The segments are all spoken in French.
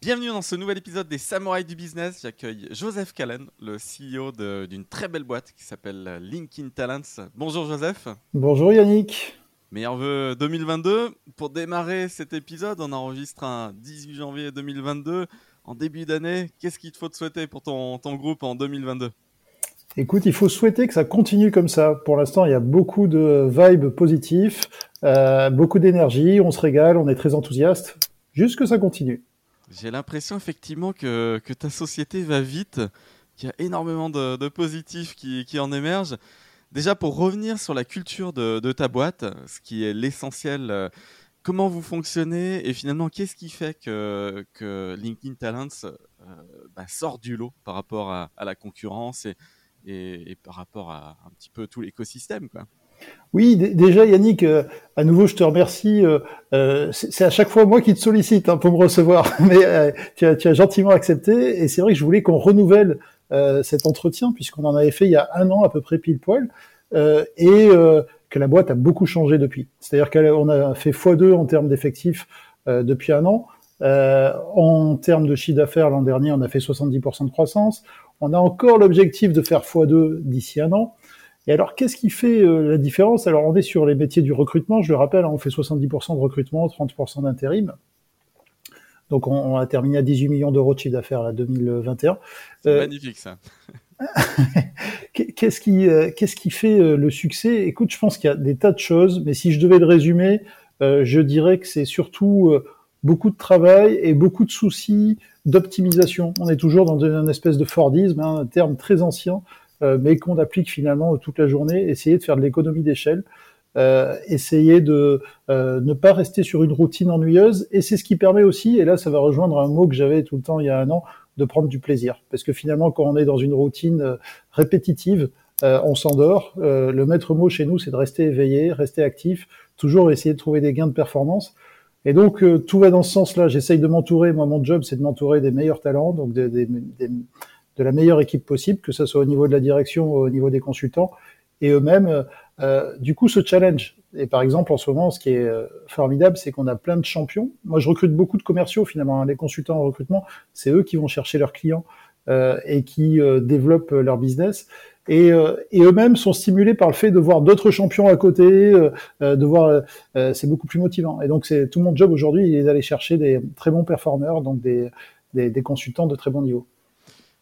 Bienvenue dans ce nouvel épisode des Samouraïs du Business. J'accueille Joseph Callen, le CEO d'une très belle boîte qui s'appelle LinkedIn Talents. Bonjour Joseph. Bonjour Yannick. Meilleur vœu 2022. Pour démarrer cet épisode, on enregistre un 18 janvier 2022. En début d'année, qu'est-ce qu'il te faut te souhaiter pour ton, ton groupe en 2022 Écoute, il faut souhaiter que ça continue comme ça. Pour l'instant, il y a beaucoup de vibes positifs, euh, beaucoup d'énergie, on se régale, on est très enthousiaste. Juste que ça continue. J'ai l'impression effectivement que, ta société va vite, qu'il y a énormément de, positifs qui, en émergent. Déjà, pour revenir sur la culture de, ta boîte, ce qui est l'essentiel, euh, comment vous fonctionnez et finalement, qu'est-ce qui fait que, LinkedIn Talents euh, bah, sort du lot par rapport à, la concurrence et, et, et, par rapport à un petit peu tout l'écosystème quoi? Oui, déjà Yannick, euh, à nouveau je te remercie. Euh, euh, c'est à chaque fois moi qui te sollicite hein, pour me recevoir, mais tu as, tu, as, gentiment accepté. Et c'est vrai que je voulais qu'on renouvelle cet entretien puisqu'on en avait fait il y a un an à peu près pile poil, et que la boîte a beaucoup changé depuis. C'est-à-dire qu'on a fait x2 en termes d'effectifs depuis un an. en termes de chiffre d'affaires, l'an dernier, on a fait 70% de croissance. On a encore l'objectif de faire x2 d'ici un an. Et alors, qu'est-ce qui fait euh, la différence? Alors, on est sur les métiers du recrutement, je le rappelle, hein, on fait 70% de recrutement, 30% d'intérim. Donc, on, on, a terminé à 18 millions d'euros de chiffre d'affaires là 2021. C'est euh, magnifique ça. qu'est-ce qui, euh, qu'est-ce qui fait le succès? Écoute, je pense qu'il y a des tas de choses, mais si je devais le résumer, je dirais que c'est surtout beaucoup de travail et beaucoup de soucis d'optimisation. On est toujours dans une espèce de Fordisme, hein, un terme très ancien mais qu'on applique finalement toute la journée, essayer de faire de l'économie d'échelle, euh, essayer de euh, ne pas rester sur une routine ennuyeuse, et c'est ce qui permet aussi, et là ça va rejoindre un mot que j'avais tout le temps il y a un an, de prendre du plaisir. Parce que finalement, quand on est dans une routine répétitive, euh, on s'endort. Euh, le maître mot chez nous, c'est de rester éveillé, rester actif, toujours essayer de trouver des gains de performance. Et donc, euh, tout va dans ce sens-là. J'essaye de m'entourer. Moi, mon job, c'est de m'entourer des meilleurs talents, donc des, des, des, de la meilleure équipe possible, que ce soit au niveau de la direction ou au niveau des consultants, et eux-mêmes, euh, du coup, ce challenge. Et par exemple, en ce moment, ce qui est euh, formidable, c'est qu'on a plein de champions. Moi, je recrute beaucoup de commerciaux, finalement. Hein. Les consultants en recrutement, c'est eux qui vont chercher leurs clients euh, et qui euh, développent leur business. Et, euh, et eux-mêmes sont stimulés par le fait de voir d'autres champions à côté, euh, de voir, c'est beaucoup plus motivant. Et donc, c'est tout mon job aujourd'hui, il est d'aller chercher des très bons performeurs, donc des, des, des consultants de très bon niveau.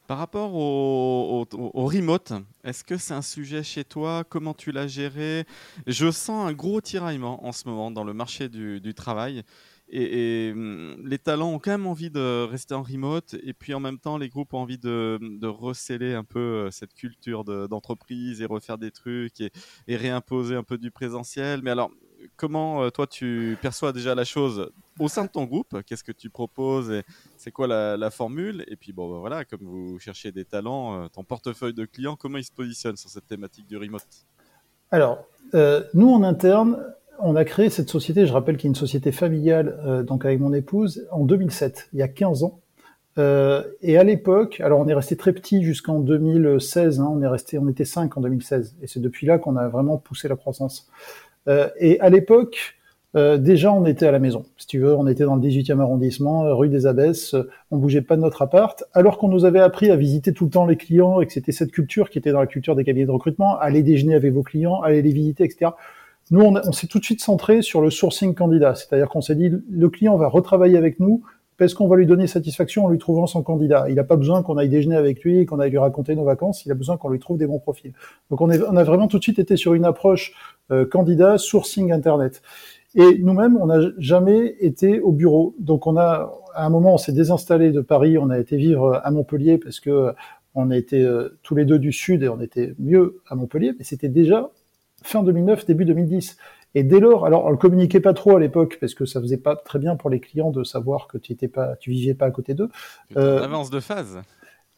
Par rapport au, remote, est-ce que c'est un sujet chez toi? Comment tu l'as géré? Je sens un gros tiraillement en ce moment dans le marché du, travail. Et, hum, les talents ont quand même envie de rester en remote, et puis en même temps, les groupes ont envie de, de un peu euh, cette culture d'entreprise de, et refaire des trucs et, et, réimposer un peu du présentiel. Mais alors, comment euh, toi tu perçois déjà la chose au sein de ton groupe? Qu'est-ce que tu proposes c'est quoi la, la, formule? Et puis bon, ben voilà, comme vous cherchez des talents, euh, ton portefeuille de clients, comment il se positionne sur cette thématique du remote? Alors, euh, nous en interne, on a créé cette société. Je rappelle qu'il y a une société familiale, donc avec mon épouse, en 2007, il y a 15 ans. Et à l'époque, alors on est resté très petit jusqu'en 2016. Hein, on est resté, on était 5 en 2016, et c'est depuis là qu'on a vraiment poussé la croissance. Euh, et à l'époque, euh, déjà, on était à la maison. Si tu veux, on était dans le 18e arrondissement, euh, rue des Abbesses. on bougeait pas de notre appart, alors qu'on nous avait appris à visiter tout le temps les clients et que c'était cette culture qui était dans la culture des cabinets de recrutement. Aller déjeuner avec vos clients, aller les visiter, etc. Nous, on, on s'est tout de suite centré sur le sourcing candidat, c'est-à-dire qu'on s'est dit le client va retravailler avec nous parce qu'on va lui donner satisfaction en lui trouvant son candidat. Il n'a pas besoin qu'on aille déjeuner avec lui et qu'on aille lui raconter nos vacances, il a besoin qu'on lui trouve des bons profils. Donc on, est, on, a vraiment tout de suite été sur une approche euh, candidat, sourcing Internet. Et nous-mêmes, on n'a jamais été au bureau. Donc on a, à un moment, on s'est désinstallé de Paris, on a été vivre à Montpellier parce que on était euh, tous les deux du Sud et on était mieux à Montpellier, mais c'était déjà fin 2009, début 2010. Et dès lors, alors on le communiquait pas trop à l'époque parce que ça faisait pas très bien pour les clients de savoir que tu étais pas, tu vivais pas à côté d'eux. Euh, avance de phase.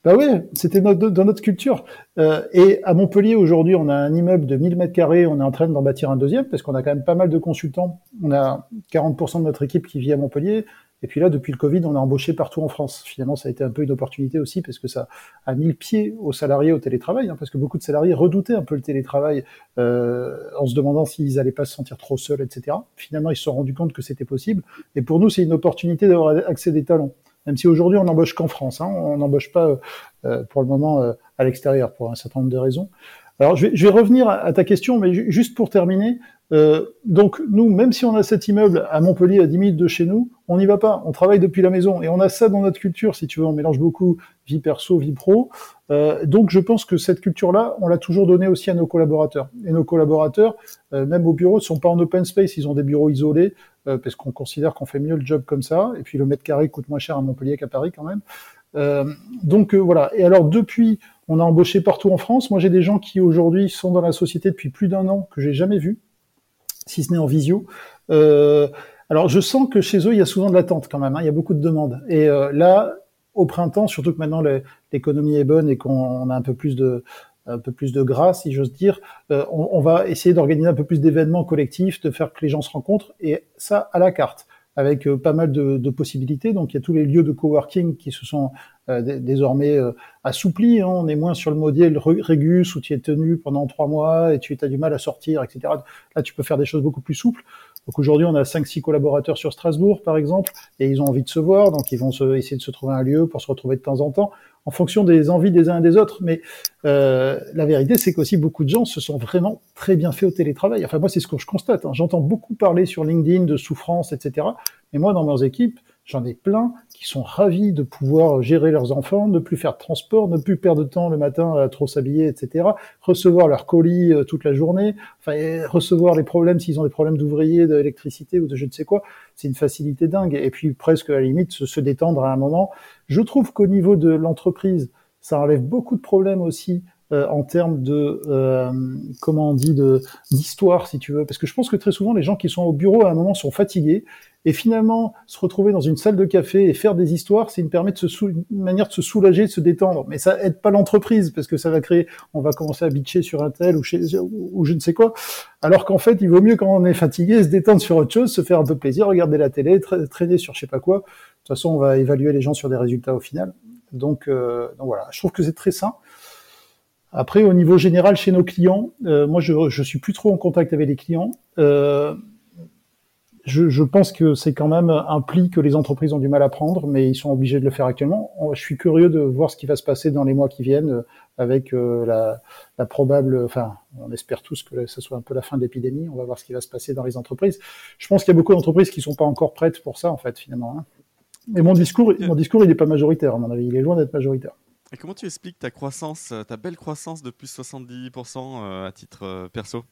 Bah oui, c'était dans notre culture. Euh, et à Montpellier, aujourd'hui, on a un immeuble de 1000 mètres carrés, on est en train d'en bâtir un deuxième, parce qu'on a quand même pas mal de consultants. On a 40% de notre équipe qui vit à Montpellier. Et puis là, depuis le Covid, on a embauché partout en France. Finalement, ça a été un peu une opportunité aussi, parce que ça a mis le pied aux salariés au télétravail, hein, parce que beaucoup de salariés redoutaient un peu le télétravail euh, en se demandant s'ils n'allaient pas se sentir trop seuls, etc. Finalement, ils se sont rendus compte que c'était possible. Et pour nous, c'est une opportunité d'avoir accès des talents même si aujourd'hui on n'embauche qu'en France, hein, on n'embauche pas euh, pour le moment euh, à l'extérieur pour un certain nombre de raisons. Alors je vais, je vais revenir à, ta question, mais juste pour terminer, euh, donc nous, même si on a cet immeuble à Montpellier à 10 minutes de chez nous, on n'y va pas, on travaille depuis la maison et on a ça dans notre culture, si tu veux, on mélange beaucoup vie perso, vie pro. Euh, donc je pense que cette culture-là, on l'a toujours donnée aussi à nos collaborateurs. Et nos collaborateurs, euh, même au bureau, ne sont pas en open space, ils ont des bureaux isolés euh, parce qu'on considère qu'on fait mieux le job comme ça. Et puis le mètre carré coûte moins cher à Montpellier qu'à Paris quand même. Euh, donc voilà. Et alors depuis, on a embauché partout en France. Moi j'ai des gens qui aujourd'hui sont dans la société depuis plus d'un an que j'ai jamais vu si ce n'est en visio. Euh, alors je sens que chez eux, il y a souvent de l'attente quand même, hein, il y a beaucoup de demandes. Et euh, là, au printemps, surtout que maintenant l'économie est bonne et qu'on a un peu plus de un peu plus de grâce, si j'ose dire, euh, on, on, va essayer d'organiser un peu plus d'événements collectifs, de faire que les gens se rencontrent, et ça à la carte avec euh, pas mal de, possibilités. Donc il y a tous les lieux de coworking qui se sont euh, désormais euh, assouplis. Hein. On est moins sur le modèle Régus où tu es tenu pendant trois mois et tu as du mal à sortir, etc. Là, tu peux faire des choses beaucoup plus souples. Aujourd'hui, on a 5-6 collaborateurs sur Strasbourg, par exemple, et ils ont envie de se voir, donc ils vont essayer de se trouver un lieu pour se retrouver de temps en temps en fonction des envies des uns et des autres. Mais euh, la vérité, c'est qu'aussi beaucoup de gens se sont vraiment très bien fait au télétravail. Enfin, moi, c'est ce que je constate. Hein. J'entends beaucoup parler sur LinkedIn de souffrance, etc. Mais moi, dans mes équipes, j'en ai plein qui sont ravis de pouvoir gérer leurs enfants, ne plus faire de transport, ne plus perdre de temps le matin à trop s'habiller, etc. Recevoir leurs colis euh, toute la journée, enfin recevoir les problèmes s'ils ont des problèmes d'ouvriers, d'électricité ou de je ne sais quoi, c'est une facilité dingue. Et puis presque à la limite se, détendre à un moment. Je trouve qu'au niveau de l'entreprise, ça enlève beaucoup de problèmes aussi euh, en termes de euh, comment on dit de d'histoire si tu veux parce que je pense que très souvent les gens qui sont au bureau à un moment sont fatigués et finalement se retrouver dans une salle de café et faire des histoires c'est une manière de se soulager de se détendre. Mais ça aide pas l'entreprise parce que ça va créer on va commencer à bitcher sur un tel ou je ne sais quoi. Alors qu'en fait il vaut mieux quand on est fatigué se détendre sur autre chose se faire un peu plaisir regarder la télé traîner sur je sais pas quoi. De toute façon on va évaluer les gens sur des résultats au final. Donc, euh, donc voilà. Je trouve que c'est très sain. Après, au niveau général, chez nos clients, euh, moi, je, je suis plus trop en contact avec les clients. Euh, je, pense que c'est quand même un pli que les entreprises ont du mal à prendre, mais ils sont obligés de le faire actuellement. Je suis curieux de voir ce qui va se passer dans les mois qui viennent euh, avec euh, la, probable, enfin, on espère tous que ce soit un peu la fin de l'épidémie. On va voir ce qui va se passer dans les entreprises. Je pense qu'il y a beaucoup d'entreprises qui sont pas encore prêtes pour ça, en fait, finalement. Hein. Mais mon discours, mon discours, il n'est pas majoritaire, à mon avis. Il est loin d'être majoritaire. Et comment tu expliques ta croissance, ta belle croissance de plus 70% euh, à titre perso?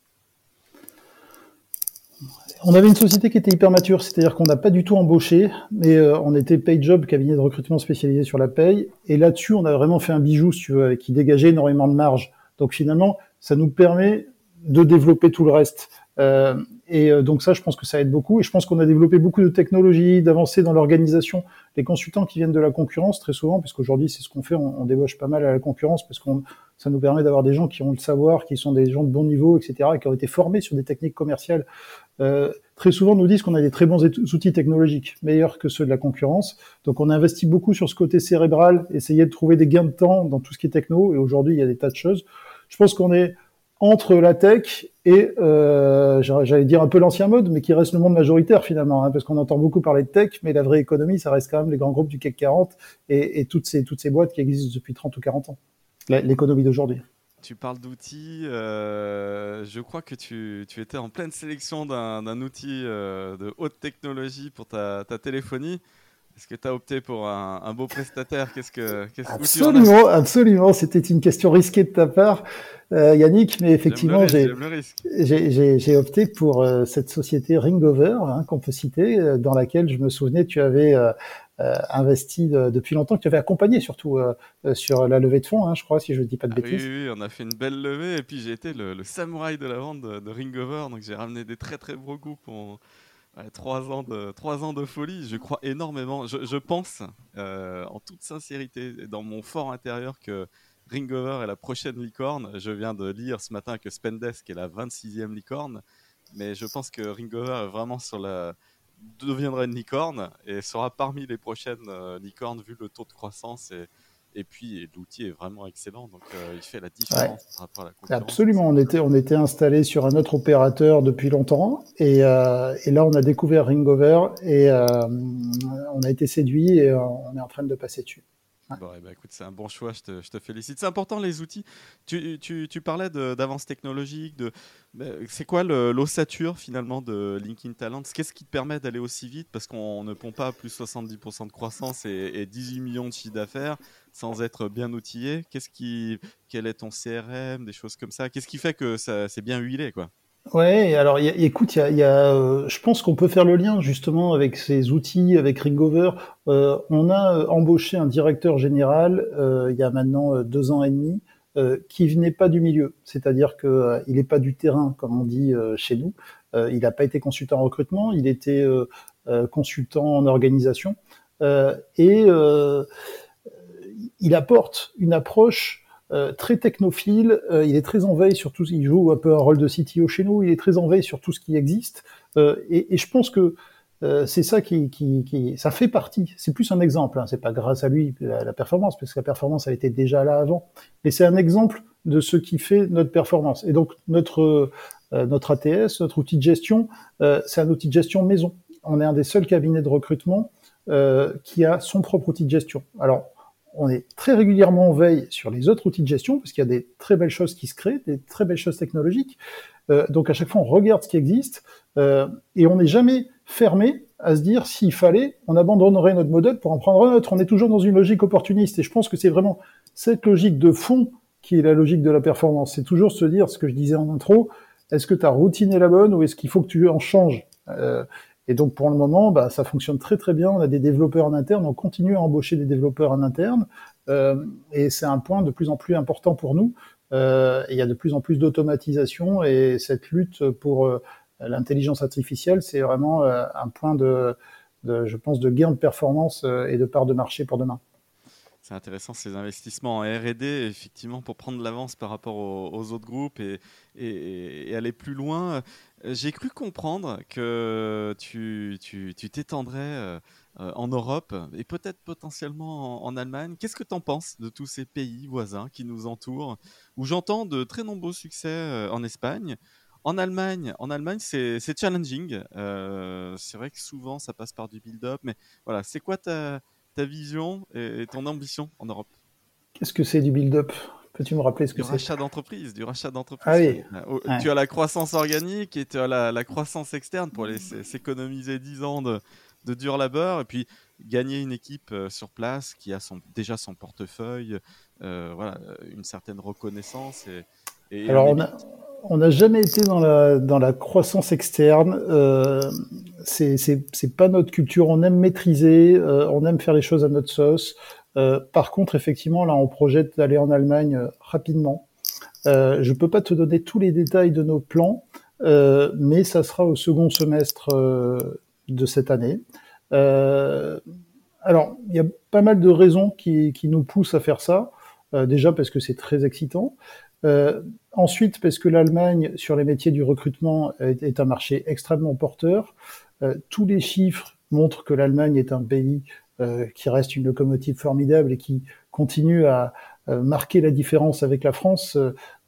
On avait une société qui était hyper mature, c'est-à-dire qu'on n'a pas du tout embauché, mais on était pay job, cabinet de recrutement spécialisé sur la paye, et là-dessus, on a vraiment fait un bijou, si tu veux, qui dégageait énormément de marge. Donc finalement, ça nous permet de développer tout le reste. Euh, et euh, donc ça, je pense que ça aide beaucoup. Et je pense qu'on a développé beaucoup de technologies, d'avancées dans l'organisation. Les consultants qui viennent de la concurrence, très souvent, puisqu'aujourd'hui c'est ce qu'on fait, on, débauche pas mal à la concurrence, parce qu'on ça nous permet d'avoir des gens qui ont le savoir, qui sont des gens de bon niveau, etc., et qui ont été formés sur des techniques commerciales. Euh, très souvent nous disent qu'on a des très bons outils technologiques, meilleurs que ceux de la concurrence. Donc on investit beaucoup sur ce côté cérébral, essayer de trouver des gains de temps dans tout ce qui est techno. Et aujourd'hui, il y a des tas de choses. Je pense qu'on est entre la tech et, euh, j'allais dire un peu l'ancien mode, mais qui reste le monde majoritaire finalement, hein, parce qu'on entend beaucoup parler de tech, mais la vraie économie, ça reste quand même les grands groupes du CAC 40 et, et toutes, ces, toutes ces boîtes qui existent depuis 30 ou 40 ans, l'économie d'aujourd'hui. Tu parles d'outils, euh, je crois que tu, tu, étais en pleine sélection d'un outil euh, de haute technologie pour ta, ta téléphonie. Est-ce que tu as opté pour un, un beau prestataire? Qu'est-ce que, qu absolument, absolument. C'était une question risquée de ta part, euh, Yannick, mais effectivement, j'ai opté pour cette société Ringover hein, qu'on peut citer, dans laquelle je me souvenais, tu avais euh, euh, investi depuis longtemps, que tu avais accompagné surtout sur la levée de fonds, hein, je crois, si je ne dis pas de ah bêtises. Oui, oui, on a fait une belle levée, et puis j'ai été le, le, samouraï de la vente de, de Ringover, donc j'ai ramené des très très gros coups pour trois, ans de, trois ans de folie, je crois énormément. Je, pense, euh, en toute sincérité, dans mon fort intérieur, que Ringover est la prochaine licorne. Je viens de lire ce matin que Spendesk est la 26e licorne, mais je pense que Ringover est vraiment sur la deviendra une licorne et sera parmi les prochaines euh, licornes vu le taux de croissance et, et puis l'outil est vraiment excellent, donc euh, il fait la différence par rapport à la concurrence. Absolument, on était, on était installé sur un autre opérateur depuis longtemps, et, euh, et là on a découvert Ringover, et euh, on a été séduit, et on est en train de passer dessus. Bon, eh ben, écoute, c'est un bon choix, je te, je te félicite. C'est important les outils. Tu, tu, tu parlais d'avance technologique. De, c'est quoi l'ossature finalement de LinkedIn Talent? Qu'est-ce qui te permet d'aller aussi vite? Parce qu'on ne pond pas plus 70% de croissance et, et, 18 millions de chiffre d'affaires sans être bien outillé. Qu'est-ce qui, quel est ton CRM, des choses comme ça? Qu'est-ce qui fait que c'est bien huilé quoi? Ouais, alors écoute, y y a, euh, je pense qu'on peut faire le lien justement avec ces outils, avec Ringover. Euh, on a euh, embauché un directeur général il y a maintenant deux ans et demi qui venait pas du milieu, c'est-à-dire que il n'est pas du terrain comme on dit chez nous. il n'a pas été consultant en recrutement, il était consultant en organisation et il apporte une approche euh, très technophile, euh, il est très en veille sur tout, il joue un peu un rôle de CTO chez nous, il est très en veille sur tout ce qui existe, euh, et, et, je pense que c'est ça qui, qui, qui, ça fait partie. C'est plus un exemple, hein, c'est pas grâce à lui la, la, performance, parce que la performance elle était déjà là avant, mais c'est un exemple de ce qui fait notre performance. Et donc notre notre ATS, notre outil de gestion, c'est un outil de gestion maison. On est un des seuls cabinets de recrutement qui a son propre outil de gestion. Alors on est très régulièrement en veille sur les autres outils de gestion, parce qu'il y a des très belles choses qui se créent, des très belles choses technologiques. Euh, donc à chaque fois, on regarde ce qui existe, euh, et on n'est jamais fermé à se dire s'il fallait, on abandonnerait notre modèle pour en prendre un autre. On est toujours dans une logique opportuniste, et je pense que c'est vraiment cette logique de fond qui est la logique de la performance. C'est toujours se dire ce que je disais en intro, est-ce que ta routine est la bonne ou est-ce qu'il faut que tu en changes euh, et donc pour le moment, bah, ça fonctionne très très bien. On a des développeurs en interne, on continue à embaucher des développeurs en interne, euh, et c'est un point de plus en plus important pour nous. Euh, il y a de plus en plus d'automatisation, et cette lutte pour euh, l'intelligence artificielle, c'est vraiment euh, un point de, de, je pense, de gain de performance euh, et de part de marché pour demain. C'est intéressant ces investissements en R&D, effectivement, pour prendre l'avance par rapport aux, autres groupes et, aller plus loin. J'ai cru comprendre que tu t'étendrais tu, euh, en Europe et peut-être potentiellement en, Allemagne. Qu'est-ce que tu en penses de tous ces pays voisins qui nous entourent, où j'entends de très nombreux succès euh, en Espagne? En Allemagne, en Allemagne, c'est challenging. Euh, c'est vrai que souvent, ça passe par du build-up. Mais voilà, c'est quoi ta, ta vision et ton ambition en Europe Qu'est-ce que c'est du build-up? Peux-tu me rappeler ce que c'est? Du rachat d'entreprise, du rachat d'entreprise. Ah oui. Euh, tu as la croissance organique et tu as la, la croissance externe pour s'économiser 10 ans de, de, dur labeur et puis gagner une équipe euh, sur place qui a son, déjà son portefeuille, euh, voilà, une certaine reconnaissance. Et, et Alors, on a, on n'a jamais été dans la, dans la croissance externe. Euh, c'est pas notre culture. On aime maîtriser, euh, on aime faire les choses à notre sauce. Euh, par contre, effectivement, là, on projette d'aller en Allemagne euh, rapidement. Euh, je peux pas te donner tous les détails de nos plans, euh, mais ça sera au second semestre de cette année. alors, il y a pas mal de raisons qui, qui nous poussent à faire ça. déjà parce que c'est très excitant. Euh, ensuite, parce que l'Allemagne, sur les métiers du recrutement, est, un marché extrêmement porteur. Euh, tous les chiffres montrent que l'Allemagne est un pays euh, qui reste une locomotive formidable et qui continue à marquer la différence avec la France.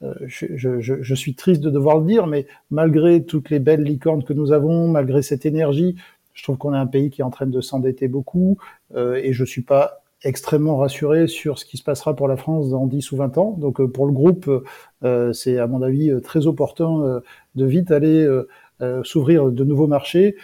Je, suis triste de devoir le dire, mais malgré toutes les belles licornes que nous avons, malgré cette énergie, je trouve qu'on est un pays qui est en train de s'endetter beaucoup et je suis pas extrêmement rassuré sur ce qui se passera pour la France dans 10 ou 20 ans. Donc euh, pour le groupe, euh, c'est à mon avis euh, très opportun de vite aller s'ouvrir de nouveaux marchés.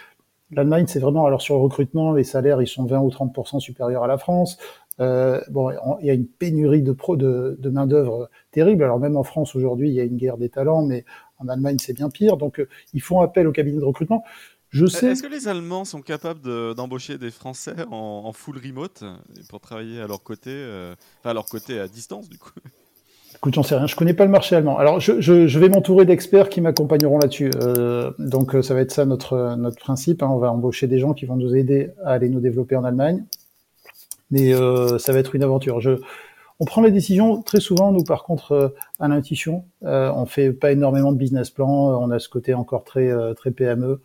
L'Allemagne, c'est vraiment, alors sur le recrutement, les salaires, ils sont 20 ou 30% supérieurs à la France. Euh, bon, il y a une pénurie de, pro, de, de main d'œuvre terrible. Alors même en France aujourd'hui, il y a une guerre des talents, mais en Allemagne, c'est bien pire. Donc, ils font appel au cabinet de recrutement. Je sais. Est-ce que les Allemands sont capables d'embaucher de, des Français en, en, full remote pour travailler à leur côté, euh, enfin à leur côté à distance du coup? Écoute, j'en sais rien. Je connais pas le marché allemand. Alors, je, je, je vais m'entourer d'experts qui m'accompagneront là-dessus. Euh, donc, ça va être ça notre notre principe. Hein. On va embaucher des gens qui vont nous aider à aller nous développer en Allemagne. Mais euh, ça va être une aventure. Je, on prend les décisions très souvent, nous, par contre, euh, à l'intuition. Euh, on fait pas énormément de business plan. On a ce côté encore très très PME.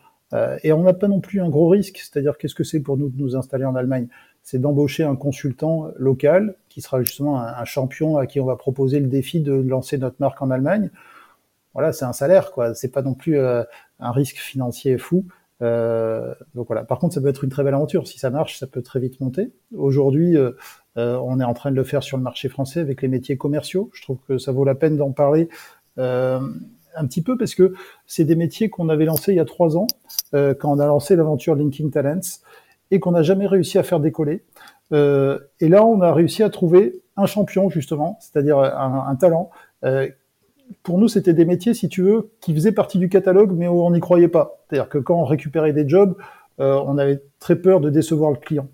Et on n'a pas non plus un gros risque. C'est-à-dire, qu'est-ce que c'est pour nous de nous installer en Allemagne? C'est d'embaucher un consultant local qui sera justement un, champion à qui on va proposer le défi de lancer notre marque en Allemagne. Voilà, c'est un salaire, quoi. C'est pas non plus euh, un risque financier fou. Euh, donc voilà. Par contre, ça peut être une très belle aventure. Si ça marche, ça peut très vite monter. Aujourd'hui, euh, on est en train de le faire sur le marché français avec les métiers commerciaux. Je trouve que ça vaut la peine d'en parler un petit peu parce que c'est des métiers qu'on avait lancés il y a trois ans quand on a lancé l'aventure Linking Talents et qu'on n'a jamais réussi à faire décoller. Euh, et là, on a réussi à trouver un champion, justement, c'est-à-dire un, talent. Euh, pour nous, c'était des métiers, si tu veux, qui faisaient partie du catalogue, mais où on n'y croyait pas. C'est-à-dire que quand on récupérait des jobs, euh, on avait très peur de décevoir le client.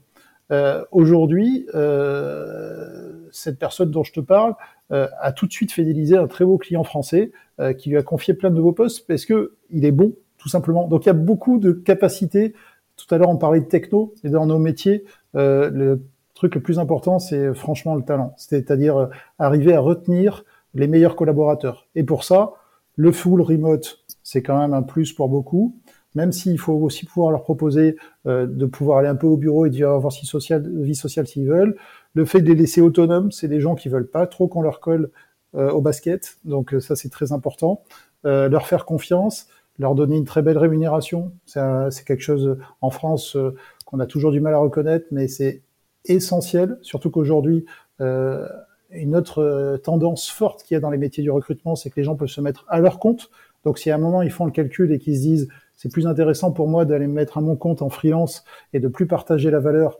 Euh, Aujourd'hui, euh, cette personne dont je te parle euh, a tout de suite fidélisé un très beau client français qui lui a confié plein de nouveaux postes parce que il est bon, tout simplement. Donc il y a beaucoup de capacités tout à l'heure, on parlait de techno, et dans nos métiers, euh, le truc le plus important, c'est franchement le talent. C'est-à-dire euh, arriver à retenir les meilleurs collaborateurs. Et pour ça, le full remote, c'est quand même un plus pour beaucoup, même s'il faut aussi pouvoir leur proposer euh, de pouvoir aller un peu au bureau et d'y avoir vie sociale, vie sociale s'ils veulent. Le fait de les laisser autonomes, c'est des gens qui veulent pas trop qu'on leur colle au basket, donc ça c'est très important. leur faire confiance, leur donner une très belle rémunération. C'est quelque chose en France euh, qu'on a toujours du mal à reconnaître, mais c'est essentiel, surtout qu'aujourd'hui, euh, une autre euh, tendance forte qu'il y a dans les métiers du recrutement, c'est que les gens peuvent se mettre à leur compte. Donc si à un moment ils font le calcul et qu'ils se disent c'est plus intéressant pour moi d'aller me mettre à mon compte en freelance et de plus partager la valeur,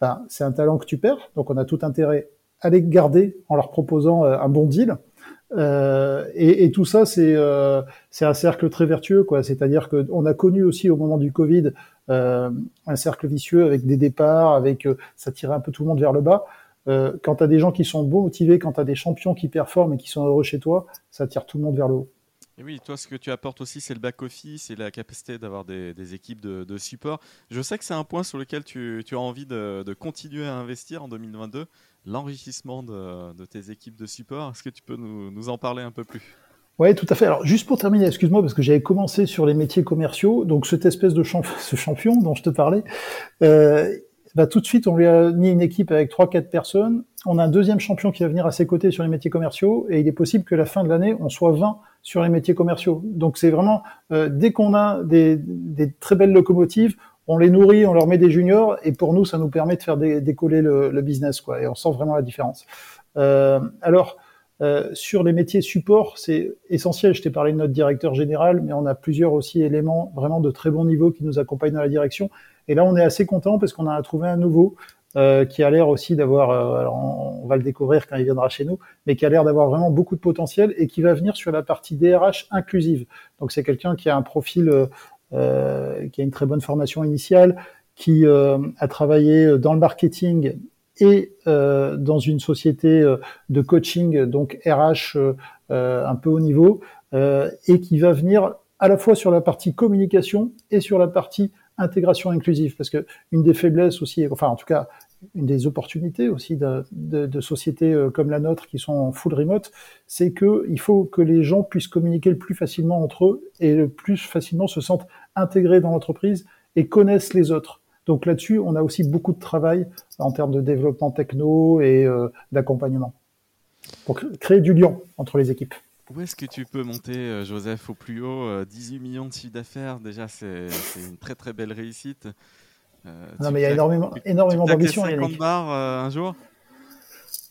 ben, c'est un talent que tu perds. Donc on a tout intérêt à les garder en leur proposant un bon deal. Euh, et, et, tout ça, c'est euh, un cercle très vertueux, quoi. C'est-à-dire que on a connu aussi au moment du Covid euh, un cercle vicieux avec des départs, avec euh, ça tirait un peu tout le monde vers le bas. Euh, quand tu as des gens qui sont beaux motivés, quand tu as des champions qui performent et qui sont heureux chez toi, ça tire tout le monde vers le haut. Et oui, toi, ce que tu apportes aussi, c'est le back-office et la capacité d'avoir des, équipes de, support. Je sais que c'est un point sur lequel tu, as envie de, de, continuer à investir en 2022 l'enrichissement de, tes équipes de support. Est-ce que tu peux nous, en parler un peu plus? Oui, tout à fait. Alors, juste pour terminer, excuse-moi, parce que j'avais commencé sur les métiers commerciaux, donc cette espèce de ce champion dont je te parlais, euh, bah, tout de suite, on lui a mis une équipe avec trois, quatre personnes. On a un deuxième champion qui va venir à ses côtés sur les métiers commerciaux, et il est possible que la fin de l'année, on soit 20 sur les métiers commerciaux. Donc, c'est vraiment, euh, dès qu'on a des, des très belles locomotives, on les nourrit, on leur met des juniors, et pour nous, ça nous permet de faire décoller le, business, quoi. Et on sent vraiment la différence. Euh, alors, euh, sur les métiers support, c'est essentiel. Je t'ai parlé de notre directeur général, mais on a plusieurs aussi éléments vraiment de très bon niveau qui nous accompagnent dans la direction. Et là, on est assez content parce qu'on a trouvé un nouveau euh, qui a l'air aussi d'avoir, alors on, va le découvrir quand il viendra chez nous, mais qui a l'air d'avoir vraiment beaucoup de potentiel et qui va venir sur la partie DRH inclusive. Donc c'est quelqu'un qui a un profil euh, qui a une très bonne formation initiale, qui euh, a travaillé dans le marketing et euh, dans une société de coaching, donc RH un peu haut niveau, et qui va venir à la fois sur la partie communication et sur la partie intégration inclusive, parce que une des faiblesses aussi, enfin en tout cas une des opportunités aussi de, de, de, sociétés euh, comme la nôtre qui sont en full remote, c'est que il faut que les gens puissent communiquer le plus facilement entre eux et le plus facilement se sentent intégrés dans l'entreprise et connaissent les autres. Donc là-dessus, on a aussi beaucoup de travail en termes de développement techno et euh, d'accompagnement pour créer du lien entre les équipes. Où est-ce que tu peux monter, euh, Joseph, au plus haut 18 millions de chiffre d'affaires, déjà, c'est une très très belle réussite. Euh, non, mais il y a énormément, énormément d'ambition. 50 bars euh, un jour?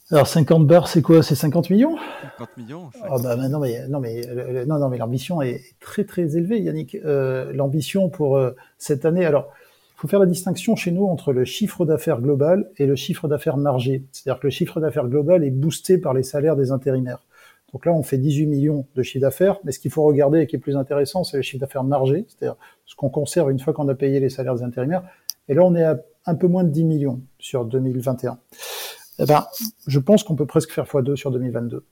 Alors 50 bars, c'est quoi? C'est 50 millions? 50 millions. Oh bah, non mais non mais euh, non non mais l'ambition est très très élevée, Yannick. Euh, l'ambition pour cette année. Alors, il faut faire la distinction chez nous entre le chiffre d'affaires global et le chiffre d'affaires margé. C'est-à-dire que le chiffre d'affaires global est boosté par les salaires des intérimaires. Donc là, on fait 18 millions de chiffre d'affaires, mais ce qu'il faut regarder et qui est plus intéressant, c'est le chiffre d'affaires margé, c'est-à-dire ce qu'on conserve une fois qu'on a payé les salaires des intérimaires. Et là, on est à un peu moins de 10 millions sur 2021. Eh ben, je pense qu'on peut presque faire x2 sur 2022.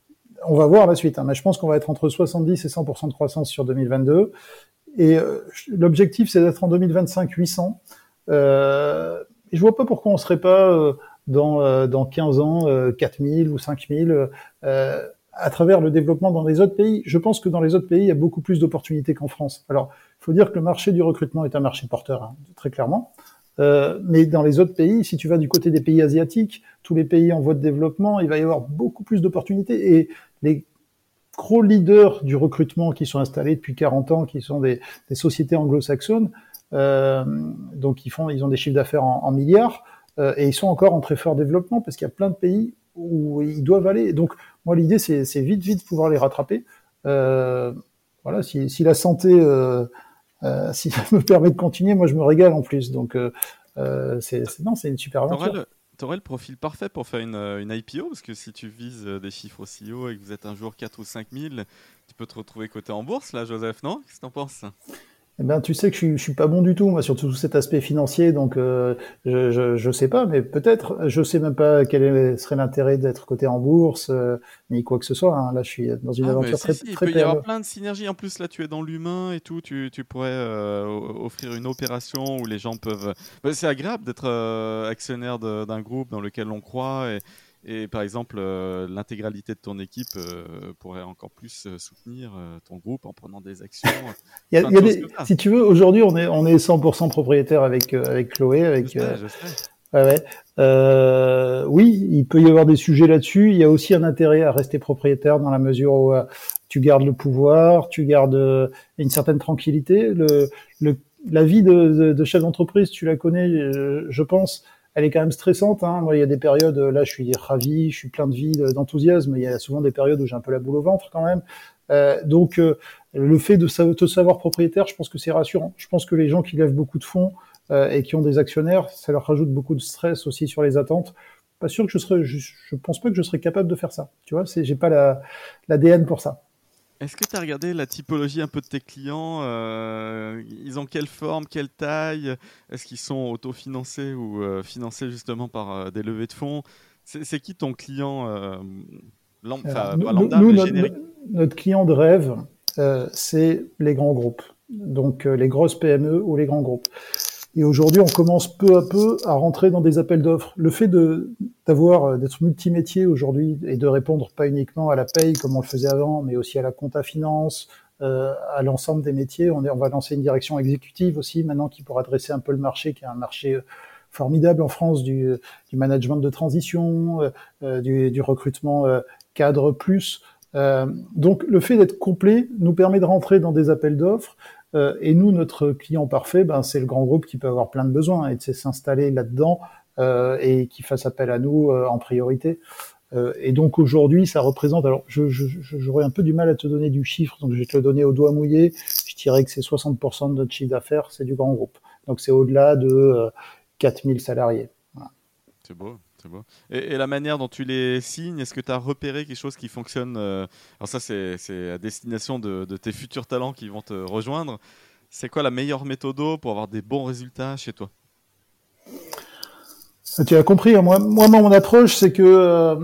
on va voir la suite, hein, mais je pense qu'on va être entre 70 et 100% de croissance sur 2022. Et euh, l'objectif, c'est d'être en 2025 800. Euh, et je vois pas pourquoi on serait pas euh, dans, euh, dans 15 ans 4000 ou 5000 à travers le développement dans les autres pays. Je pense que dans les autres pays, il y a beaucoup plus d'opportunités qu'en France. Alors, il faut dire que le marché du recrutement est un marché porteur, hein, très clairement. Euh, mais dans les autres pays, si tu vas du côté des pays asiatiques, tous les pays en voie de développement, il va y avoir beaucoup plus d'opportunités. Et les gros leaders du recrutement qui sont installés depuis 40 ans, qui sont des, sociétés anglo-saxonnes, euh, donc ils font, ils ont des chiffres d'affaires en, en, milliards, euh, et ils sont encore en très fort développement parce qu'il y a plein de pays où ils doivent aller. Donc moi l'idée c'est, vite vite pouvoir les rattraper. Euh, voilà, si, si, la santé euh, euh, si ça me permet de continuer, moi je me régale en plus. Donc c'est non, c'est une super aventure. T'aurais le profil parfait pour faire une, une, IPO, parce que si tu vises des chiffres aussi hauts et que vous êtes un jour 4 ou 5 000, tu peux te retrouver coté en bourse, là, Joseph, non? Qu'est-ce que t'en penses? Eh ben, tu sais que je suis, je suis pas bon du tout, moi, sur tout cet aspect financier, donc euh, je, je, je sais pas, mais peut-être, je sais même pas quel serait l'intérêt d'être coté en bourse, euh, ni quoi que ce soit. Hein. Là, je suis dans une ah, aventure très, si, très. Il peut y avoir plein de synergies. En plus, là, tu es dans l'humain et tout. Tu, tu pourrais euh, offrir une opération où les gens peuvent. Bah, c'est agréable d'être euh, actionnaire d'un groupe dans lequel on croit et, et par exemple, euh, l'intégralité de ton équipe euh, pourrait encore plus euh, soutenir ton groupe en prenant des actions. il y a, il y a des, si tu veux, aujourd'hui, on est, on est 100% propriétaire avec, avec Chloé. Avec, je sais, je sais. Ouais, ouais. oui, il peut y avoir des sujets là-dessus. Il y a aussi un intérêt à rester propriétaire dans la mesure où tu gardes le pouvoir, tu gardes une certaine tranquillité. Le, le, la vie de, de, de chef d'entreprise, tu la connais, je pense elle est quand même stressante. Hein. Moi, il y a des périodes, là, je suis ravi, je suis plein de vie, d'enthousiasme. Il y a souvent des périodes où j'ai un peu la boule au ventre quand même. Euh, donc, euh, le fait de te savoir propriétaire, je pense que c'est rassurant. Je pense que les gens qui lèvent beaucoup de fonds euh, et qui ont des actionnaires, ça leur rajoute beaucoup de stress aussi sur les attentes. Pas sûr que je serais, je, je pense pas que je serais capable de faire ça. Tu vois, j'ai pas la l'ADN pour ça. Est-ce que tu as regardé la typologie un peu de tes clients euh, Ils ont quelle forme, quelle taille? Est-ce qu'ils sont autofinancés ou euh, financés justement par euh, des levées de fonds? C'est qui ton client lambda, nous, notre, client de rêve, c'est les grands groupes. Donc les grosses PME ou les grands groupes. Et aujourd'hui, on commence peu à peu à rentrer dans des appels d'offres. Le fait d'avoir euh, d'être multimétier aujourd'hui et de répondre pas uniquement à la paye comme on le faisait avant, mais aussi à la compta finance, euh, à l'ensemble des métiers. On, est, on va lancer une direction exécutive aussi maintenant qui pourra adresser un peu le marché, qui est un marché euh, formidable en France du, du management de transition, euh, du, du, recrutement cadre plus. donc le fait d'être complet nous permet de rentrer dans des appels d'offres euh, et nous, notre client parfait, ben, c'est le grand groupe qui peut avoir plein de besoins et de s'installer là-dedans euh, et qui fasse appel à nous euh, en priorité. et donc aujourd'hui, ça représente. Alors, j'aurais un peu du mal à te donner du chiffre, donc je vais te le donner au doigt mouillé. Je dirais que c'est 60% de notre chiffre d'affaires, c'est du grand groupe. Donc c'est au-delà de 4000 salariés. C'est beau. Et, la manière dont tu les signes, est-ce que tu as repéré quelque chose qui fonctionne euh, Alors ça, c'est à destination de, tes futurs talents qui vont te rejoindre. C'est quoi la meilleure méthode pour avoir des bons résultats chez toi? Tu as compris, hein, moi, moi mon approche, c'est que euh,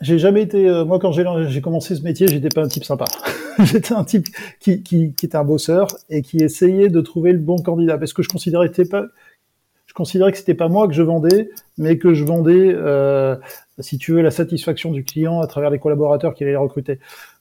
j'ai jamais été... Euh, moi, quand j'ai commencé ce métier, j'étais pas un type sympa. j'étais un type qui, qui, était un bosseur et qui essayait de trouver le bon candidat. Parce que je considérais que pas considérais que c'était pas moi que je vendais, mais que je vendais, euh, si tu veux, la satisfaction du client à travers les collaborateurs qu'il allait recruter.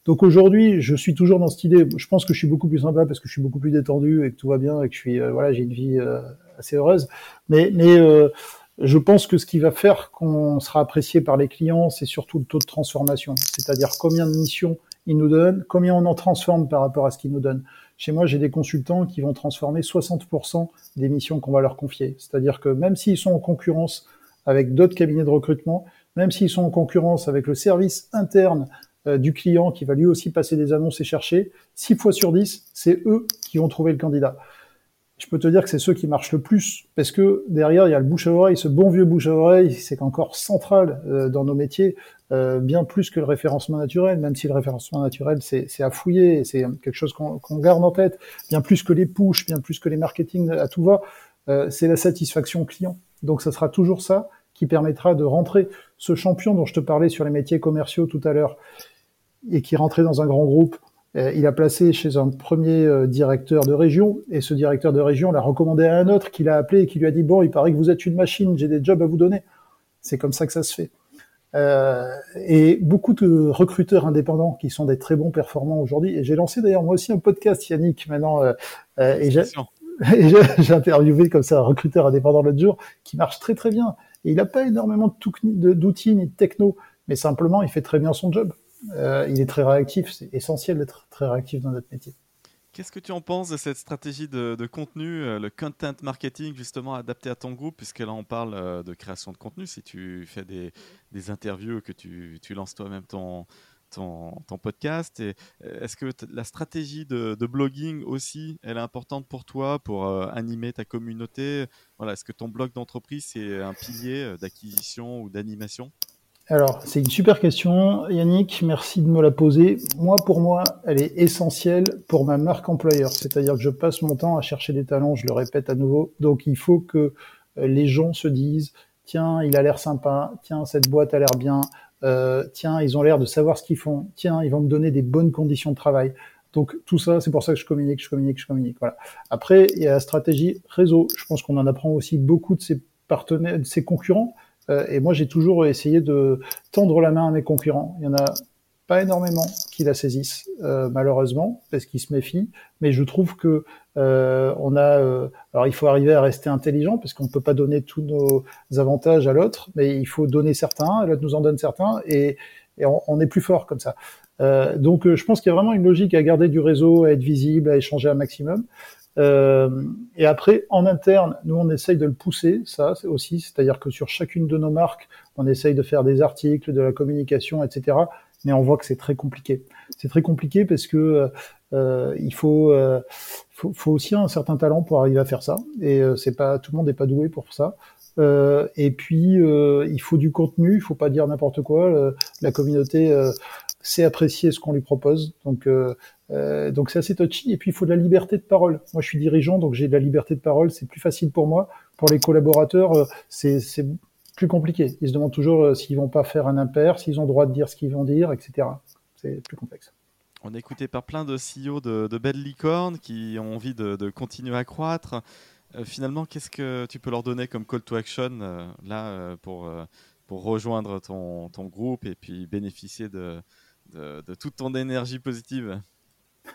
Donc aujourd'hui, je suis toujours dans cette idée. Je pense que je suis beaucoup plus sympa parce que je suis beaucoup plus détendu et que tout va bien et que je suis, euh, voilà, j'ai une vie euh, assez heureuse. Mais, mais euh, je pense que ce qui va faire qu'on sera apprécié par les clients, c'est surtout le taux de transformation, c'est-à-dire combien de missions ils nous donnent, combien on en transforme par rapport à ce qu'ils nous donnent. Chez moi, j'ai des consultants qui vont transformer 60% des missions qu'on va leur confier. C'est-à-dire que même s'ils sont en concurrence avec d'autres cabinets de recrutement, même s'ils sont en concurrence avec le service interne euh, du client qui va lui aussi passer des annonces et chercher, 6 fois sur 10, c'est eux qui vont trouver le candidat je peux te dire que c'est ceux qui marchent le plus, parce que derrière, il y a le bouche à oreille, ce bon vieux bouche à oreille, c'est encore central euh, dans nos métiers, euh, bien plus que le référencement naturel, même si le référencement naturel, c'est à fouiller, c'est quelque chose qu'on garde en tête, bien plus que les push, bien plus que les marketing à tout va, euh, c'est la satisfaction client. Donc ça sera toujours ça qui permettra de rentrer ce champion dont je te parlais sur les métiers commerciaux tout à l'heure et qui rentrait dans un grand groupe, il a placé chez un premier directeur de région et ce directeur de région l'a recommandé à un autre qui l'a appelé et qui lui a dit bon, il paraît que vous êtes une machine, j'ai des jobs à vous donner. C'est comme ça que ça se fait. Euh, et beaucoup de recruteurs indépendants qui sont des très bons performants aujourd'hui. Et j'ai lancé d'ailleurs moi aussi un podcast, Yannick, maintenant. Euh, euh et j'ai interviewé comme ça un recruteur indépendant l'autre jour qui marche très très bien. Et il n'a pas énormément d'outils ni de techno, mais simplement il fait très bien son job. Euh, il est très réactif. C'est essentiel d'être très réactif dans notre métier. Qu'est-ce que tu en penses de cette stratégie de, contenu, euh, le content marketing justement adapté à ton groupe, puisque là on parle euh, de création de contenu, si tu fais des, interviews, que tu, lances toi-même ton, podcast, est-ce que la stratégie de, blogging aussi, elle est importante pour toi, pour animer ta communauté? Voilà, Est-ce que ton blog d'entreprise, c'est un pilier d'acquisition ou d'animation? Alors, c'est une super question, Yannick. Merci de me la poser. Moi, pour moi, elle est essentielle pour ma marque employeur. C'est-à-dire que je passe mon temps à chercher des talents, je le répète à nouveau. Donc, il faut que euh, les gens se disent, tiens, il a l'air sympa, tiens, cette boîte a l'air bien, euh, tiens, ils ont l'air de savoir ce qu'ils font, tiens, ils vont me donner des bonnes conditions de travail. Donc tout ça, c'est pour ça que je communique, je communique, je communique. Voilà. Après, il y a la stratégie réseau. Je pense qu'on en apprend aussi beaucoup de ses partenaires, de ses concurrents. Euh, et moi, j'ai toujours essayé de tendre la main à mes concurrents. Il y en a pas énormément qui la saisissent, euh, malheureusement, parce qu'ils se méfient. Mais je trouve que euh, on a. Euh, alors, il faut arriver à rester intelligent, parce qu'on ne peut pas donner tous nos avantages à l'autre, mais il faut donner certains, l'autre nous en donne certains, et, on, on, est plus fort comme ça. Euh, donc, je pense qu'il y a vraiment une logique à garder du réseau, à être visible, à échanger un maximum. Euh, et après, en interne, nous, on essaye de le pousser, ça aussi, c'est-à-dire que sur chacune de nos marques, on essaye de faire des articles, de la communication, etc. Mais on voit que c'est très compliqué. C'est très compliqué parce que euh, il faut, euh, faut, faut, aussi un certain talent pour arriver à faire ça. Et euh, c'est pas tout le monde n'est pas doué pour ça. Euh, et puis, il faut du contenu. Il faut pas dire n'importe quoi. la communauté sait apprécier ce qu'on lui propose. Donc, euh, donc c'est assez touchy. Et puis il faut de la liberté de parole. Moi, je suis dirigeant, donc j'ai de la liberté de parole. C'est plus facile pour moi. Pour les collaborateurs, euh, c'est plus compliqué. Ils se demandent toujours euh, s'ils vont pas faire un impair, s'ils ont droit de dire ce qu'ils vont dire, etc. C'est plus complexe. On est écouté par plein de CEO de, de belles licornes qui ont envie de, de continuer à croître. finalement, qu'est-ce que tu peux leur donner comme call to action là pour, pour rejoindre ton, ton, groupe et puis bénéficier de, de toute ton énergie positive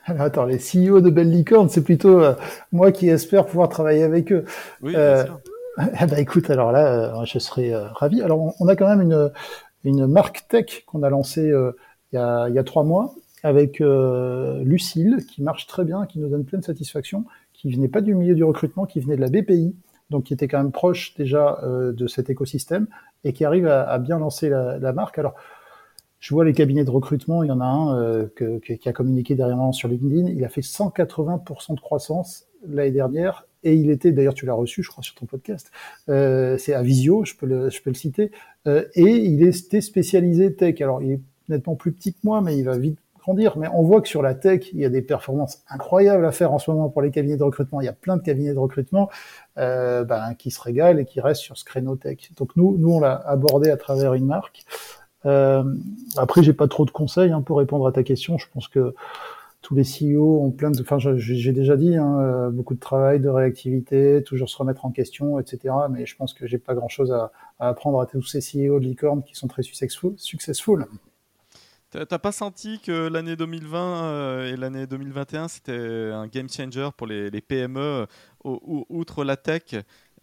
alors, attends, les CEO de Belle Licorne, c'est plutôt euh, moi qui espère pouvoir travailler avec eux. Oui, euh, bien sûr. Eh ben, écoute, alors là, euh, je serais ravi. Alors, on, a quand même une, une marque tech qu'on a lancée il, y a, il y a trois mois avec Lucille, qui marche très bien, qui nous donne pleine satisfaction, qui venait pas du milieu du recrutement, qui venait de la BPI, donc qui était quand même proche déjà de cet écosystème et qui arrive à, à bien lancer la, la marque. Alors, je vois les cabinets de recrutement, il y en a un euh, qui a communiqué derrière sur LinkedIn, il a fait 180% de croissance l'année dernière et il était, d'ailleurs tu l'as reçu je crois sur ton podcast, euh, c'est Avisio, je peux le, je peux le citer, euh, et il était spécialisé tech. Alors il est nettement plus petit que moi, mais il va vite grandir. Mais on voit que sur la tech, il y a des performances incroyables à faire en ce moment pour les cabinets de recrutement. Il y a plein de cabinets de recrutement euh, ben, qui se régalent et qui restent sur ce créneau tech. Donc nous, nous on l'a abordé à travers une marque. Euh, après, j'ai pas trop de conseils hein, pour répondre à ta question. Je pense que tous les CEO ont plein de, enfin, j'ai déjà dit, hein, euh, beaucoup de travail, de réactivité, toujours se remettre en question, etc. Mais je pense que j'ai pas grand chose à, apprendre à tous ces CEO de licorne qui sont très successful. successful. T'as pas senti que l'année 2020 euh, et l'année 2021 c'était un game changer pour les, les PME, outre la tech?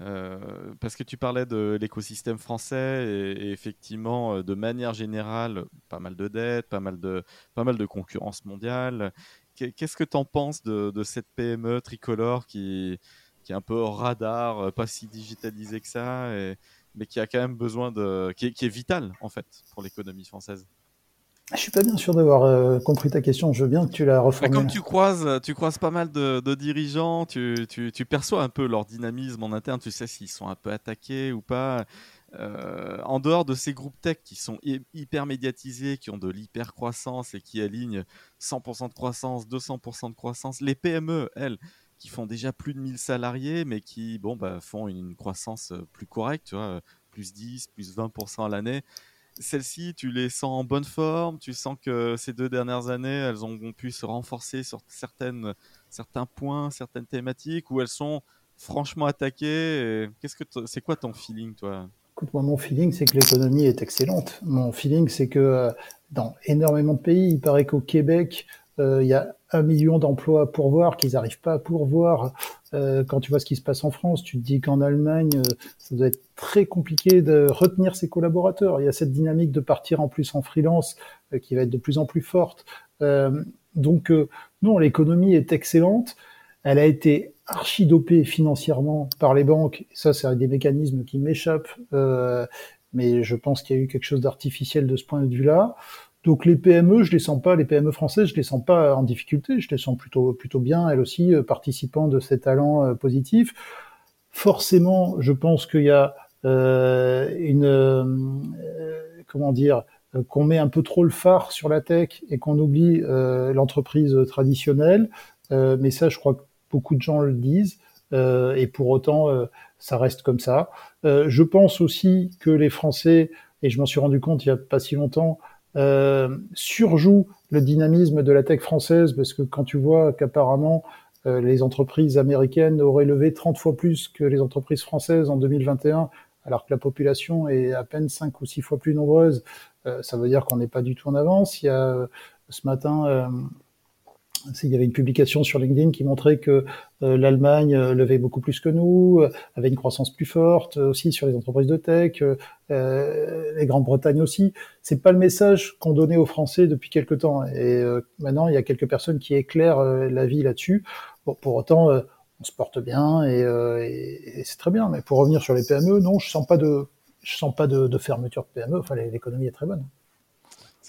Euh, parce que tu parlais de l'écosystème français et, effectivement, euh, de manière générale, pas mal de dettes, pas mal de, pas mal de concurrence mondiale. Qu'est-ce que tu en penses de, cette PME tricolore qui, qui est un peu hors radar, euh, pas si digitalisée que ça, mais qui a quand même besoin de. qui est, qui vitale en fait pour l'économie française? Je suis pas bien sûr d'avoir euh, compris ta question. Je veux bien que tu la reformules. Comme tu croises, tu croises pas mal de, dirigeants, tu, perçois un peu leur dynamisme en interne. Tu sais s'ils sont un peu attaqués ou pas. Euh, en dehors de ces groupes tech qui sont hyper médiatisés, qui ont de l'hyper croissance et qui alignent 100% de croissance, 200% de croissance, les PME, elles, qui font déjà plus de 1000 salariés, mais qui bon, bah, font une croissance plus correcte, tu vois, plus 10, plus 20% à l'année celles-ci, tu les sens en bonne forme Tu sens que ces deux dernières années, elles ont pu se renforcer sur certaines, certains points, certaines thématiques, ou elles sont franchement attaquées Qu'est-ce que c'est quoi ton feeling, toi? Écoute, moi, mon feeling, c'est que l'économie est excellente. Mon feeling, c'est que euh, dans énormément de pays, il paraît qu'au Québec, euh, il y a un million d'emplois à pourvoir qu'ils n'arrivent pas à pourvoir. Euh, quand tu vois ce qui se passe en France, tu te dis qu'en Allemagne, euh, ça doit être très compliqué de retenir ses collaborateurs. Il y a cette dynamique de partir en plus en freelance qui va être de plus en plus forte. donc non, l'économie est excellente. Elle a été archi dopée financièrement par les banques. Ça, c'est des mécanismes qui m'échappent. mais je pense qu'il y a eu quelque chose d'artificiel de ce point de vue-là. Donc les PME, je les sens pas, les PME françaises, je les sens pas en difficulté, je les sens plutôt plutôt bien, elles aussi euh, participant de ces talents euh, positifs. Forcément, je pense qu'il y a euh, une euh, comment dire qu'on met un peu trop le phare sur la tech et qu'on oublie l'entreprise traditionnelle. mais ça, je crois que beaucoup de gens le disent. et pour autant, ça reste comme ça. je pense aussi que les Français, et je m'en suis rendu compte il y a pas si longtemps, euh, surjoue le dynamisme de la tech française parce que quand tu vois qu'apparemment euh, les entreprises américaines auraient levé 30 fois plus que les entreprises françaises en 2021, alors que la population est à peine 5 ou 6 fois plus nombreuse, euh, ça veut dire qu'on n'est pas du tout en avance. Il y a ce matin il y avait une publication sur LinkedIn qui montrait que euh, l'Allemagne euh, levait beaucoup plus que nous, euh, avait une croissance plus forte aussi sur les entreprises de tech, les Grande-Bretagne aussi. C'est pas le message qu'on donnait aux Français depuis quelque temps. Et maintenant, il y a quelques personnes qui éclairent la vie là-dessus. Bon, pour autant, on se porte bien et, et, c'est très bien. Mais pour revenir sur les PME, non, je sens pas de, je sens pas de, de fermeture de PME. Enfin, l'économie est très bonne.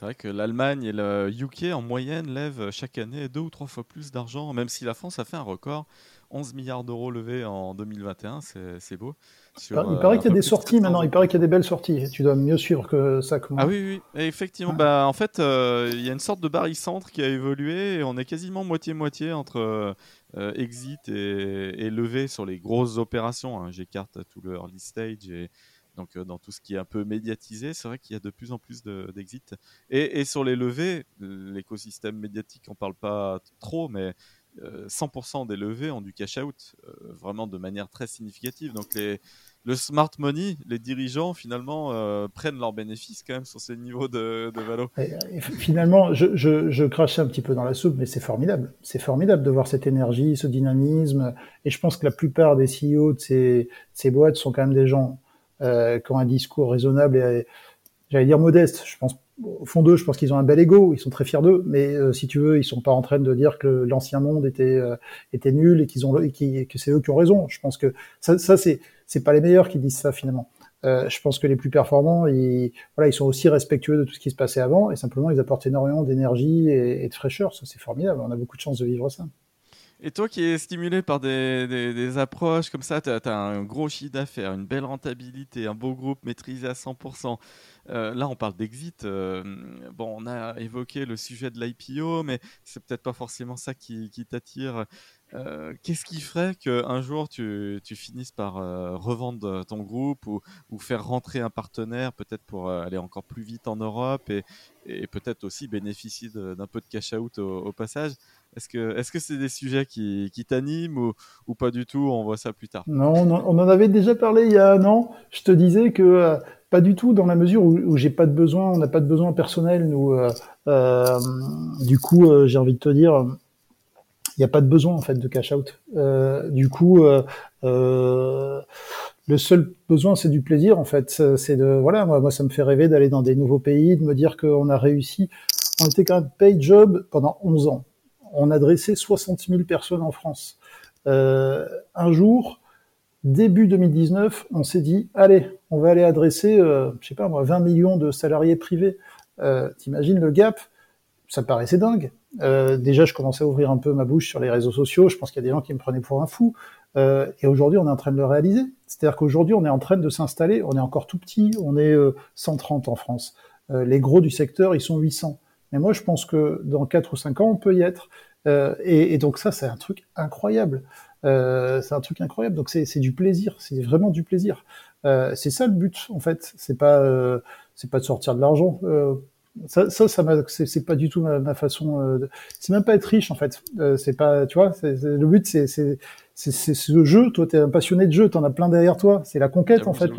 C'est vrai que l'Allemagne et le UK en moyenne lèvent chaque année deux ou trois fois plus d'argent, même si la France a fait un record. 11 milliards d'euros levés en 2021, c'est beau. il paraît qu'il y a des sorties maintenant, il paraît qu'il y a des belles sorties. Tu dois mieux suivre que ça. Ah oui, oui, effectivement. Bah, en fait, euh, il y a une sorte de barycentre qui a évolué et on est quasiment moitié-moitié entre euh, exit et, et levée sur les grosses opérations. Hein. J'écarte tout le early stage et, donc euh, dans tout ce qui est un peu médiatisé, c'est vrai qu'il y a de plus en plus d'exits. et, sur les levées, l'écosystème médiatique, on parle pas trop, mais 100% euh, des levées ont du cash out, euh, vraiment de manière très significative. Donc le smart money, les dirigeants finalement prennent leurs bénéfices quand même sur ces niveaux de, de finalement, je, je, je, crachais un petit peu dans la soupe, mais c'est formidable. C'est formidable de voir cette énergie, ce dynamisme. Et je pense que la plupart des CEO de ces boîtes sont quand même des gens euh, qui ont un discours raisonnable et j'allais dire modeste. Je pense au fond d'eux, je pense qu'ils ont un bel ego, ils sont très fiers d'eux, mais euh, si tu veux, ils sont pas en train de dire que l'ancien monde était euh, nul et qu'ils ont et que c'est eux qui ont raison. Je pense que ça, ça c'est c'est pas les meilleurs qui disent ça finalement. Euh, je pense que les plus performants, ils, voilà, ils sont aussi respectueux de tout ce qui se passait avant et simplement ils apportent énormément d'énergie et, et, de fraîcheur. Ça, c'est formidable. On a beaucoup de chance de vivre ça. Et toi qui es stimulé par des, des, approches comme ça, tu as, un gros chiffre d'affaires, une belle rentabilité, un beau groupe maîtrisé à 100%. Euh, là, on parle d'exit. Euh, bon, on a évoqué le sujet de l'IPO, mais c'est peut-être pas forcément ça qui, qui t'attire. Euh, qu'est-ce qui ferait qu'un jour tu, finisses par revendre ton groupe ou, faire rentrer un partenaire, peut-être pour aller encore plus vite en Europe et, peut-être aussi bénéficier d'un peu de cash out au, passage? Est-ce que c'est des sujets qui, t'animent ou, pas du tout? On voit ça plus tard. Non, on en, avait déjà parlé il y a un an. Je te disais que euh, pas du tout dans la mesure où, j'ai pas de besoin, on n'a pas de besoin personnel. Euh, euh, du coup, euh, j'ai envie de te dire, il n'y a pas de besoin en fait de cash out. du coup. le seul besoin, c'est du plaisir, en fait. C'est de, voilà, moi, ça me fait rêver d'aller dans des nouveaux pays, de me dire qu'on a réussi. On était quand même pay job pendant 11 ans on adressait 60 000 personnes en France. Euh, un jour, début 2019, on s'est dit, allez, on va aller adresser, euh, je sais pas moi, 20 millions de salariés privés. Euh, T'imagines le gap? Ça paraissait dingue. Euh, déjà, je commençais à ouvrir un peu ma bouche sur les réseaux sociaux. Je pense qu'il y a des gens qui me prenaient pour un fou. Euh, et aujourd'hui, on est en train de le réaliser. C'est-à-dire qu'aujourd'hui, on est en train de s'installer. On est encore tout petit. On est 130 en France. les gros du secteur, ils sont 800. Mais moi, je pense que dans 4 ou 5 ans, on peut y être. Euh, et, et, donc ça, c'est un truc incroyable. Euh, c'est un truc incroyable. Donc c'est du plaisir. C'est vraiment du plaisir. Euh, c'est ça le but, en fait. C'est pas, euh, c'est pas de sortir de l'argent. Ça, ça, ça c'est pas du tout ma, façon. de... C'est même pas être riche en fait. c'est pas, tu vois. le but, c'est c'est ce jeu. Toi, t'es un passionné de jeu. T'en as plein derrière toi. C'est la conquête en fait.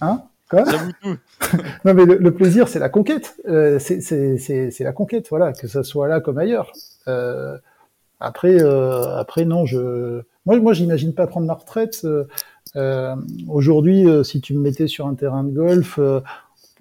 Hein? Quoi? Non mais le, plaisir c'est la conquête, euh, c'est la conquête, voilà, que ça soit là comme ailleurs. Euh, après, euh, après non, je, moi, moi, j'imagine pas prendre ma retraite. Euh, Aujourd'hui, euh, si tu me mettais sur un terrain de golf, euh,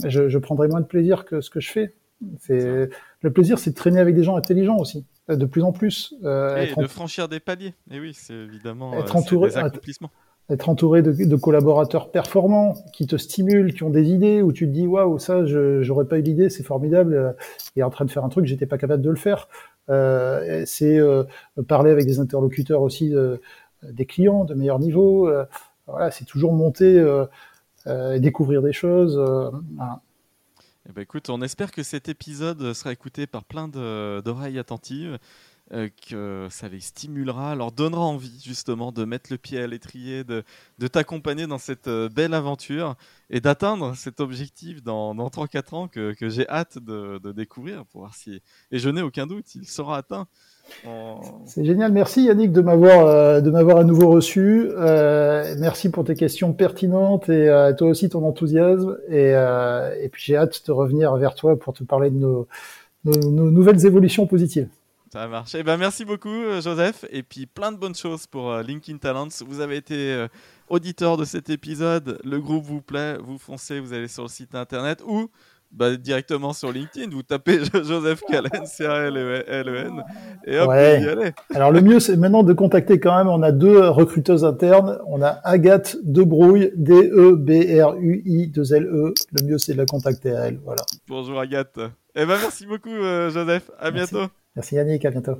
je, je, prendrais moins de plaisir que ce que je fais. C'est le plaisir, c'est de traîner avec des gens intelligents aussi, de plus en plus. et de franchir des paliers. Et oui, c'est évidemment être entouré, des accomplissements être entouré de, de, collaborateurs performants qui te stimulent, qui ont des idées, où tu te dis waouh ça j'aurais pas eu l'idée, c'est formidable, euh, et en train de faire un truc j'étais pas capable de le faire. Euh, c'est euh, parler avec des interlocuteurs aussi, euh, des clients de meilleur niveau. Euh, voilà, c'est toujours monter et découvrir des choses. Voilà. Eh ben écoute, on espère que cet épisode sera écouté par plein d'oreilles attentives. Euh, que ça les stimulera, leur donnera envie justement de mettre le pied à l'étrier, de, de t'accompagner dans cette euh, belle aventure et d'atteindre cet objectif dans, dans 3-4 ans que, que j'ai hâte de, de, découvrir pour voir si... Et je n'ai aucun doute, il sera atteint. C'est génial, merci Yannick de m'avoir euh, de m'avoir à nouveau reçu. Euh, merci pour tes questions pertinentes et euh, toi aussi ton enthousiasme. Et, et puis j'ai hâte de revenir vers toi pour te parler de nos, nos, nos nouvelles évolutions positives. Ça a marché. Eh ben, merci beaucoup, Joseph. Et puis, plein de bonnes choses pour euh, LinkedIn Talents. Vous avez été euh, auditeur de cet épisode. Le groupe vous plaît. Vous foncez, vous allez sur le site internet ou bah, directement sur LinkedIn. Vous tapez Joseph Callen, C-A-L-E-N. Et hop, ouais. y allez. Alors, le mieux, c'est maintenant de contacter quand même. On a deux recruteuses internes. On a Agathe Debrouille, D-E-B-R-U-I, 2 L-E. Le mieux, c'est de la contacter à elle. Voilà. Bonjour, Agathe. Eh ben, merci beaucoup, Joseph. À bientôt. Merci Yannick, à bientôt.